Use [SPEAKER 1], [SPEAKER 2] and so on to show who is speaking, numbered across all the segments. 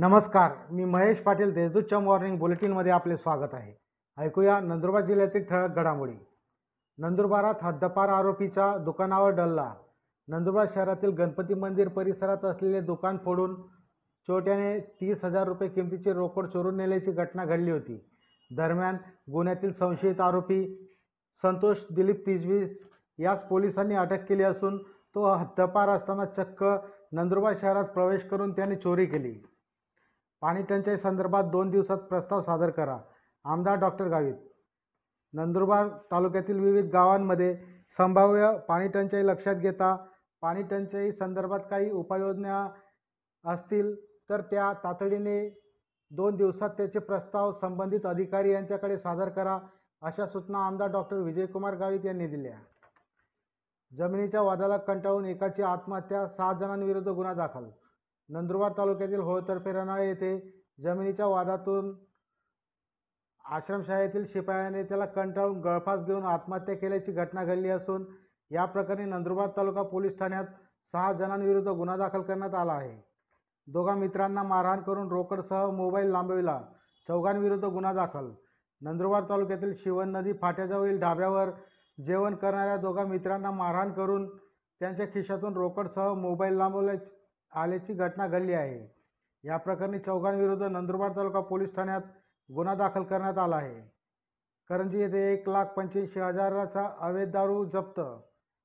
[SPEAKER 1] नमस्कार मी महेश पाटील देशदूतच्या मॉर्निंग बुलेटिनमध्ये आपले स्वागत आहे. ऐकूया नंदुरबार जिल्ह्यातील ठळक घडामोडी. नंदुरबारात हद्दपार आरोपीच्या दुकानावर डल्ला. नंदुरबार शहरातील गणपती मंदिर परिसरात असलेले दुकान फोडून चोट्याने तीस हजार रुपये किमतीची रोकड चोरून नेल्याची घटना घडली होती. दरम्यान गुन्ह्यातील संशयित आरोपी संतोष दिलीप तिजवीस यास पोलिसांनी अटक केली असून तो हद्दपार असताना चक्क नंदुरबार शहरात प्रवेश करून त्याने चोरी केली. पाणी टंचाई संदर्भात दोन दिवसात प्रस्ताव सादर करा. आमदार डॉक्टर गावित. नंदुरबार तालुक्यातील विविध गावांमध्ये संभाव्य पाणी टंचाई लक्षात घेता पाणी टंचाई संदर्भात काही उपाययोजना असतील तर त्या तातडीने दोन दिवसात त्याचे प्रस्ताव संबंधित अधिकारी यांच्याकडे सादर करा अशा सूचना आमदार डॉक्टर विजयकुमार गावित यांनी दिल्या. जमिनीच्या वादाला कंटाळून एकाची आत्महत्या सहा जणांविरुद्ध गुन्हा दाखल नंदुरबार तालुक्यातील होळतर्फे रनाळे येथे जमिनीच्या वादातून आश्रमशाळेतील शिपायाने त्याला कंटाळून गळफास घेऊन आत्महत्या केल्याची घटना घडली असून या प्रकरणी नंदुरबार तालुका पोलीस ठाण्यात सहा जणांविरुद्ध गुन्हा दाखल करण्यात आला आहे. दोघा मित्रांना मारहाण करून रोकडसह मोबाईल लांबविला. चौघांविरुद्ध गुन्हा दाखल. नंदुरबार तालुक्यातील शिवन नदी फाट्याजवळील ढाब्यावर जेवण करणाऱ्या दोघा मित्रांना मारहाण करून त्यांच्या खिशातून रोकडसह मोबाईल लांबवल्या आल्याची घटना घडली आहे. या प्रकरणी चौघांविरुद्ध नंदुरबार तालुका पोलीस ठाण्यात गुन्हा दाखल करण्यात आला आहे. करंजी येथे एक लाख पंच्याऐंशी हजाराचा अवैध दारू जप्त.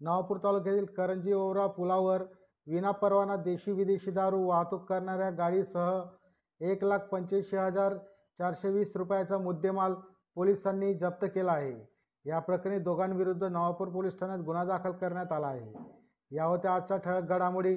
[SPEAKER 1] नवापूर तालुक्यातील करंजी ओवरा पुलावर विनापरवाना देशी विदेशी दारू वाहतूक करणाऱ्या गाडीसह एक लाख पंच्याऐंशी हजार चारशे वीस रुपयाचा मुद्देमाल पोलिसांनी जप्त केला आहे. या प्रकरणी दोघांविरुद्ध नवापूर पोलीस ठाण्यात गुन्हा दाखल करण्यात आला आहे. या होत्या आजच्या ठळक घडामोडी